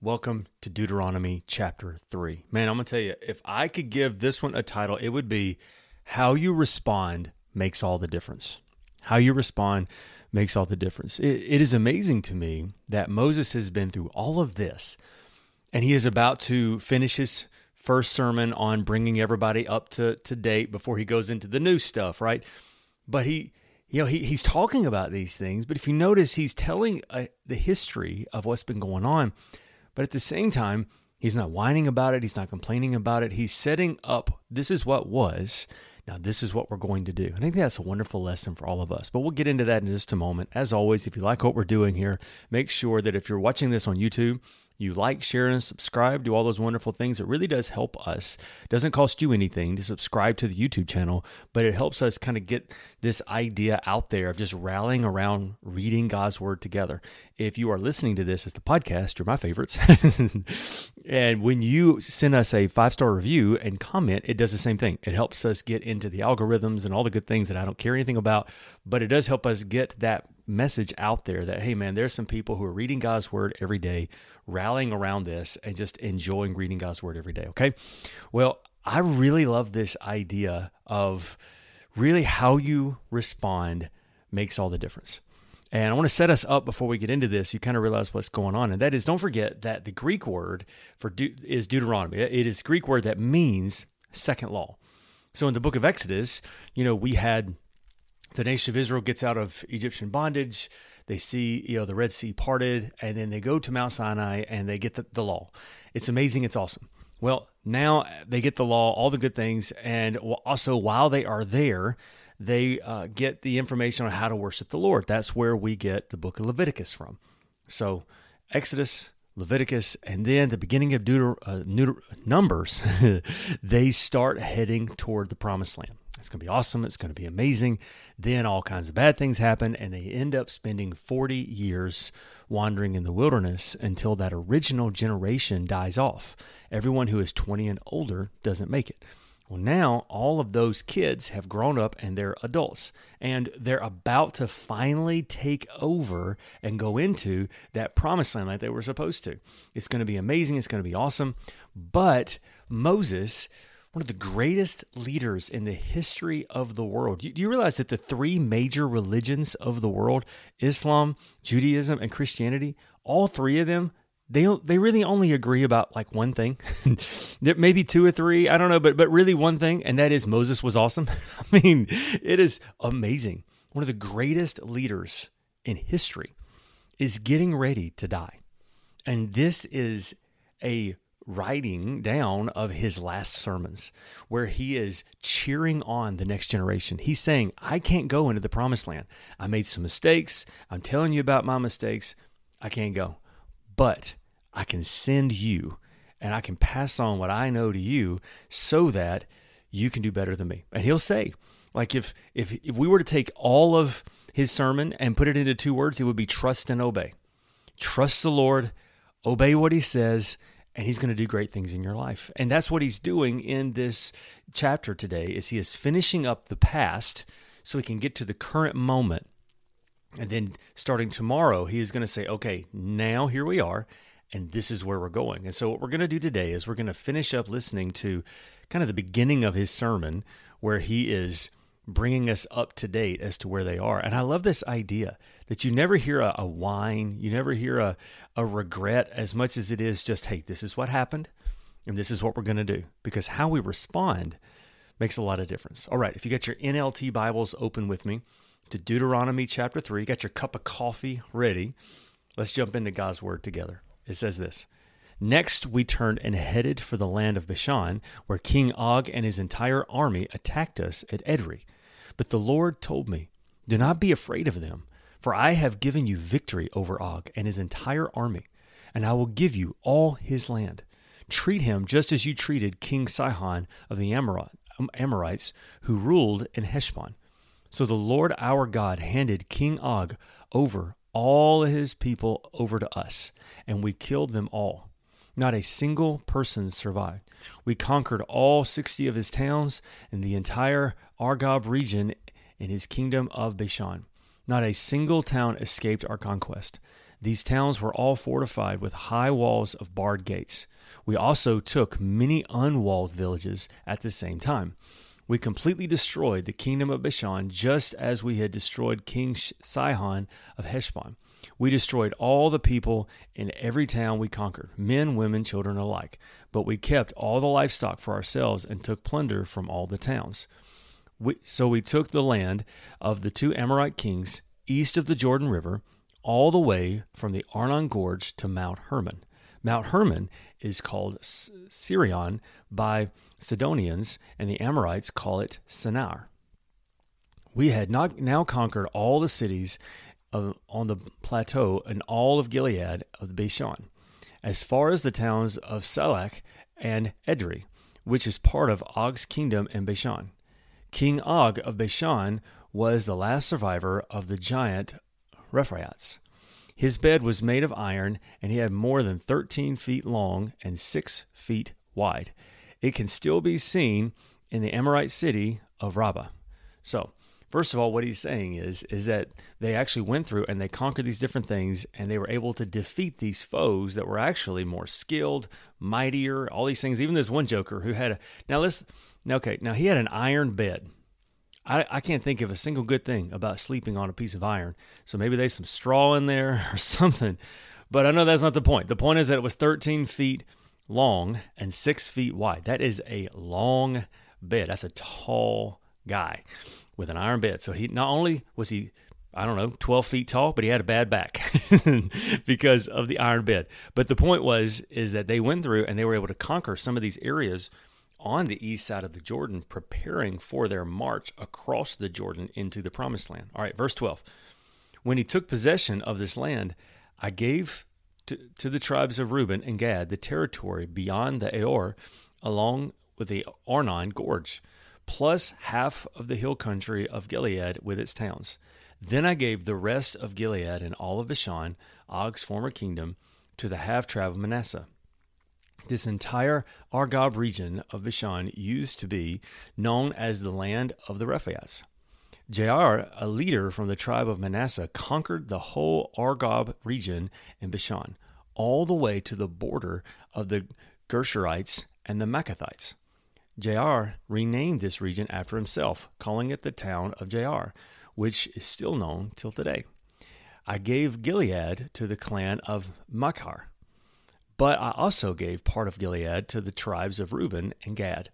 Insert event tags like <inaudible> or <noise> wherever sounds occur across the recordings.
welcome to Deuteronomy chapter 3. Man, I'm going to tell you, if I could give this one a title, it would be How You Respond Makes All the Difference. How you respond makes all the difference. It, it is amazing to me that Moses has been through all of this, and he is about to finish his first sermon on bringing everybody up to, to date before he goes into the new stuff, right? But he you know, he, he's talking about these things, but if you notice, he's telling uh, the history of what's been going on. But at the same time, he's not whining about it. He's not complaining about it. He's setting up this is what was. Now, this is what we're going to do. I think that's a wonderful lesson for all of us. But we'll get into that in just a moment. As always, if you like what we're doing here, make sure that if you're watching this on YouTube, you like, share, and subscribe, do all those wonderful things. It really does help us. It doesn't cost you anything to subscribe to the YouTube channel, but it helps us kind of get this idea out there of just rallying around reading God's word together. If you are listening to this as the podcast, you're my favorites. <laughs> and when you send us a five star review and comment, it does the same thing. It helps us get into the algorithms and all the good things that I don't care anything about, but it does help us get that message out there that, hey, man, there's some people who are reading God's word every day, rallying around this, and just enjoying reading God's word every day. Okay. Well, I really love this idea of really how you respond makes all the difference. And I want to set us up before we get into this. You kind of realize what's going on, and that is, don't forget that the Greek word for de- is Deuteronomy. It is Greek word that means second law. So in the book of Exodus, you know, we had the nation of Israel gets out of Egyptian bondage. They see, you know, the Red Sea parted, and then they go to Mount Sinai and they get the, the law. It's amazing. It's awesome. Well, now they get the law, all the good things, and also while they are there, they uh, get the information on how to worship the Lord. That's where we get the book of Leviticus from. So, Exodus, Leviticus, and then the beginning of Deuter- uh, Numbers, <laughs> they start heading toward the promised land. It's going to be awesome. It's going to be amazing. Then all kinds of bad things happen, and they end up spending 40 years wandering in the wilderness until that original generation dies off. Everyone who is 20 and older doesn't make it. Well, now all of those kids have grown up and they're adults, and they're about to finally take over and go into that promised land like they were supposed to. It's going to be amazing. It's going to be awesome. But Moses one of the greatest leaders in the history of the world. Do you realize that the three major religions of the world, Islam, Judaism, and Christianity, all three of them, they they really only agree about like one thing. <laughs> Maybe two or three, I don't know, but but really one thing, and that is Moses was awesome. <laughs> I mean, it is amazing. One of the greatest leaders in history is getting ready to die. And this is a writing down of his last sermons where he is cheering on the next generation. He's saying, I can't go into the promised land. I made some mistakes. I'm telling you about my mistakes. I can't go. But I can send you and I can pass on what I know to you so that you can do better than me. And he'll say, like if if if we were to take all of his sermon and put it into two words, it would be trust and obey. Trust the Lord, obey what he says, and he's going to do great things in your life. And that's what he's doing in this chapter today is he is finishing up the past so he can get to the current moment. And then starting tomorrow, he is going to say, "Okay, now here we are." and this is where we're going. And so, what we're going to do today is we're going to finish up listening to kind of the beginning of his sermon, where he is bringing us up to date as to where they are. And I love this idea that you never hear a, a whine, you never hear a, a regret as much as it is just, hey, this is what happened and this is what we're going to do. Because how we respond makes a lot of difference. All right, if you got your NLT Bibles open with me to Deuteronomy chapter 3, you got your cup of coffee ready, let's jump into God's word together. It says this. Next, we turned and headed for the land of Bashan, where King Og and his entire army attacked us at Edrei. But the Lord told me, Do not be afraid of them, for I have given you victory over Og and his entire army, and I will give you all his land. Treat him just as you treated King Sihon of the um, Amorites, who ruled in Heshbon. So the Lord our God handed King Og over all his people over to us, and we killed them all. Not a single person survived. We conquered all 60 of his towns and the entire Argob region in his kingdom of Bashan. Not a single town escaped our conquest. These towns were all fortified with high walls of barred gates. We also took many unwalled villages at the same time. We completely destroyed the kingdom of Bashan just as we had destroyed King Sihon of Heshbon. We destroyed all the people in every town we conquered, men, women, children alike. But we kept all the livestock for ourselves and took plunder from all the towns. We, so we took the land of the two Amorite kings east of the Jordan River, all the way from the Arnon Gorge to Mount Hermon. Mount Hermon is called Sirion by Sidonians, and the Amorites call it Senir. We had not now conquered all the cities of, on the plateau and all of Gilead of the Bashan, as far as the towns of Salecah and Edrei, which is part of Og's kingdom in Bashan. King Og of Bashan was the last survivor of the giant Rephaites. His bed was made of iron, and he had more than 13 feet long and 6 feet wide. It can still be seen in the Amorite city of Rabbah. So, first of all, what he's saying is is that they actually went through and they conquered these different things, and they were able to defeat these foes that were actually more skilled, mightier, all these things. Even this one Joker who had a now let's okay now he had an iron bed. I, I can't think of a single good thing about sleeping on a piece of iron. So maybe there's some straw in there <laughs> or something. But I know that's not the point. The point is that it was 13 feet long and six feet wide. That is a long bed. That's a tall guy with an iron bed. So he not only was he, I don't know, 12 feet tall, but he had a bad back <laughs> because of the iron bed. But the point was, is that they went through and they were able to conquer some of these areas on the east side of the Jordan, preparing for their march across the Jordan into the promised land. All right, verse 12. When he took possession of this land, I gave to, to the tribes of Reuben and Gad the territory beyond the Aroer, along with the Arnon Gorge, plus half of the hill country of Gilead with its towns. Then I gave the rest of Gilead and all of Bashan, Og's former kingdom, to the half tribe of Manasseh. This entire Argob region of Bashan used to be known as the land of the Rephaites. Jair, a leader from the tribe of Manasseh, conquered the whole Argob region in Bashan, all the way to the border of the Geshurites and the Maacathites. Jair renamed this region after himself, calling it the town of Jair, which is still known till today. I gave Gilead to the clan of Machir, but I also gave part of Gilead to the tribes of Reuben and Gad.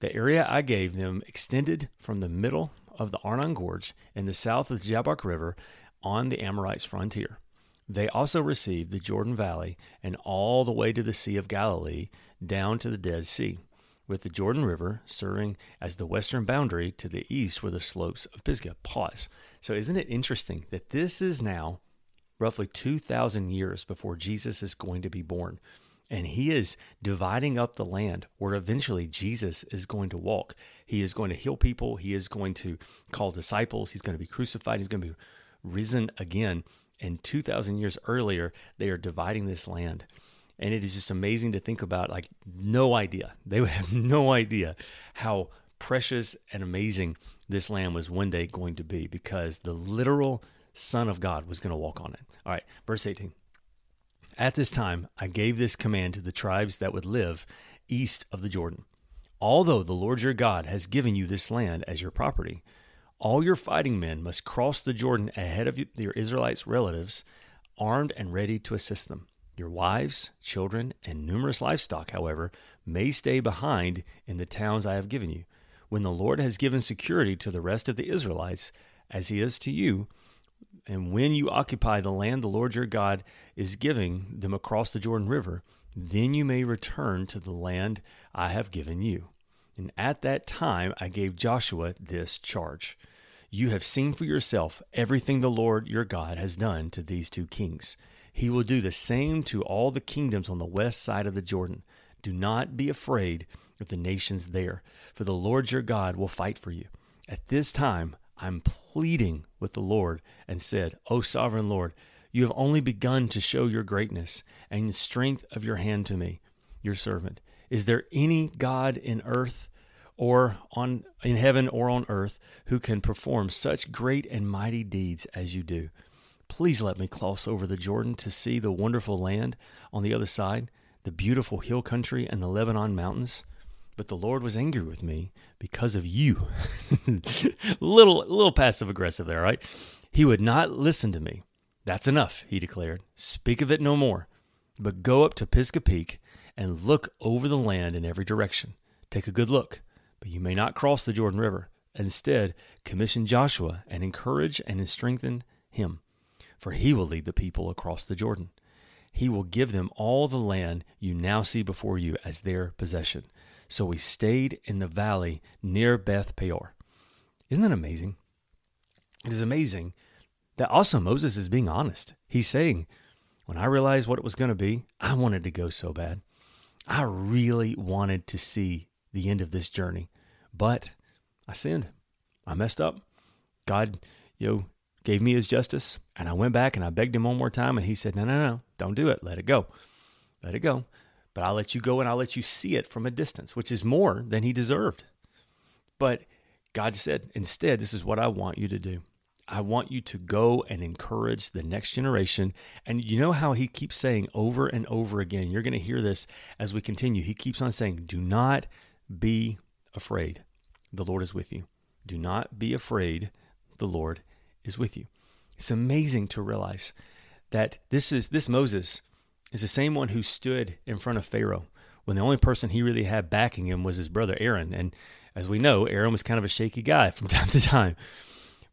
The area I gave them extended from the middle of the Arnon Gorge in the south of the Jabbok River on the Amorites' frontier. They also received the Jordan Valley and all the way to the Sea of Galilee down to the Dead Sea, with the Jordan River serving as the western boundary to the east were the slopes of Pisgah. Pause. So, isn't it interesting that this is now roughly 2,000 years before Jesus is going to be born? And he is dividing up the land where eventually Jesus is going to walk. He is going to heal people. He is going to call disciples. He's going to be crucified. He's going to be risen again. And 2,000 years earlier, they are dividing this land. And it is just amazing to think about like, no idea. They would have no idea how precious and amazing this land was one day going to be because the literal Son of God was going to walk on it. All right, verse 18. At this time, I gave this command to the tribes that would live east of the Jordan. Although the Lord your God has given you this land as your property, all your fighting men must cross the Jordan ahead of your Israelites' relatives, armed and ready to assist them. Your wives, children, and numerous livestock, however, may stay behind in the towns I have given you. When the Lord has given security to the rest of the Israelites, as he is to you, and when you occupy the land the Lord your God is giving them across the Jordan River, then you may return to the land I have given you. And at that time I gave Joshua this charge You have seen for yourself everything the Lord your God has done to these two kings. He will do the same to all the kingdoms on the west side of the Jordan. Do not be afraid of the nations there, for the Lord your God will fight for you. At this time, I'm pleading with the Lord and said, O sovereign Lord, you have only begun to show your greatness and the strength of your hand to me, your servant. Is there any God in earth or on in heaven or on earth who can perform such great and mighty deeds as you do? Please let me cross over the Jordan to see the wonderful land on the other side, the beautiful hill country and the Lebanon mountains. But the Lord was angry with me because of you. <laughs> little little passive aggressive there, right? He would not listen to me. That's enough, he declared. Speak of it no more. But go up to Pisgah Peak and look over the land in every direction. Take a good look, but you may not cross the Jordan River. Instead, commission Joshua and encourage and strengthen him, for he will lead the people across the Jordan. He will give them all the land you now see before you as their possession. So we stayed in the valley near Beth Peor. Isn't that amazing? It is amazing that also Moses is being honest. He's saying, when I realized what it was going to be, I wanted to go so bad. I really wanted to see the end of this journey, but I sinned. I messed up. God, you know, gave me his justice, and I went back and I begged him one more time, and he said, No, no, no, don't do it. Let it go. Let it go. But I'll let you go and I'll let you see it from a distance, which is more than he deserved. But God said, Instead, this is what I want you to do. I want you to go and encourage the next generation. And you know how he keeps saying over and over again, you're going to hear this as we continue. He keeps on saying, Do not be afraid. The Lord is with you. Do not be afraid. The Lord is with you. It's amazing to realize that this is this Moses is the same one who stood in front of Pharaoh when the only person he really had backing him was his brother Aaron. And as we know, Aaron was kind of a shaky guy <laughs> from time to time.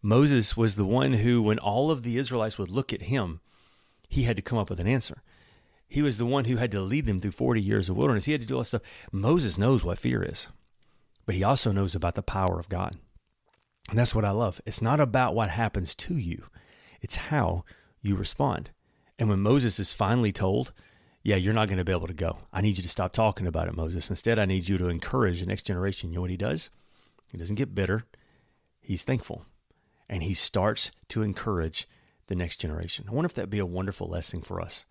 Moses was the one who, when all of the Israelites would look at him, he had to come up with an answer. He was the one who had to lead them through 40 years of wilderness. He had to do all that stuff. Moses knows what fear is, but he also knows about the power of God. And that's what I love. It's not about what happens to you, it's how you respond. And when Moses is finally told, yeah, you're not going to be able to go. I need you to stop talking about it, Moses. Instead, I need you to encourage the next generation. You know what he does? He doesn't get bitter. He's thankful and he starts to encourage the next generation. I wonder if that'd be a wonderful lesson for us.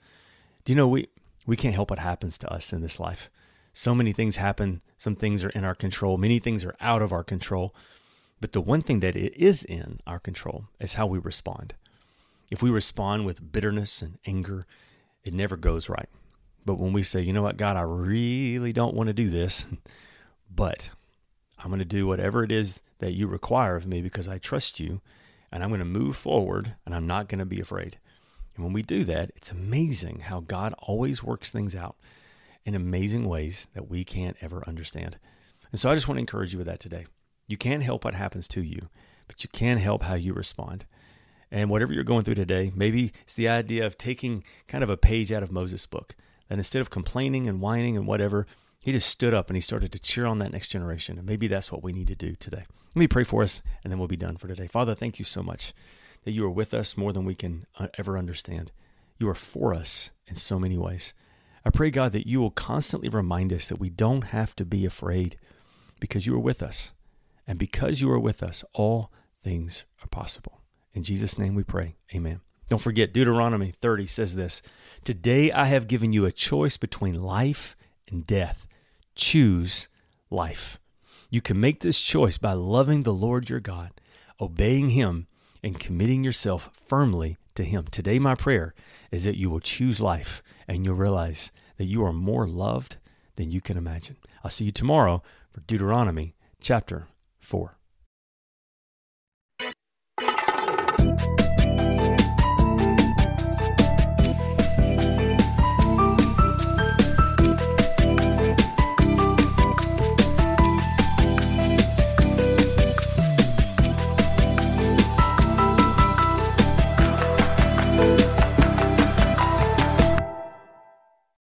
Do you know we we can't help what happens to us in this life. So many things happen, some things are in our control, many things are out of our control. But the one thing that it is in our control is how we respond. If we respond with bitterness and anger, it never goes right. But when we say, you know what, God, I really don't want to do this, <laughs> but I'm going to do whatever it is that you require of me because I trust you and I'm going to move forward and I'm not going to be afraid. And when we do that, it's amazing how God always works things out in amazing ways that we can't ever understand. And so I just want to encourage you with that today. You can't help what happens to you, but you can help how you respond. And whatever you're going through today, maybe it's the idea of taking kind of a page out of Moses' book. And instead of complaining and whining and whatever, he just stood up and he started to cheer on that next generation. And maybe that's what we need to do today. Let me pray for us and then we'll be done for today. Father, thank you so much that you are with us more than we can uh, ever understand. You are for us in so many ways. I pray, God, that you will constantly remind us that we don't have to be afraid because you are with us. And because you are with us, all things are possible. In Jesus' name we pray. Amen. Don't forget, Deuteronomy 30 says this Today I have given you a choice between life and death choose life. You can make this choice by loving the Lord your God, obeying Him, and committing yourself firmly to Him. Today, my prayer is that you will choose life and you'll realize that you are more loved than you can imagine. I'll see you tomorrow for Deuteronomy chapter 4.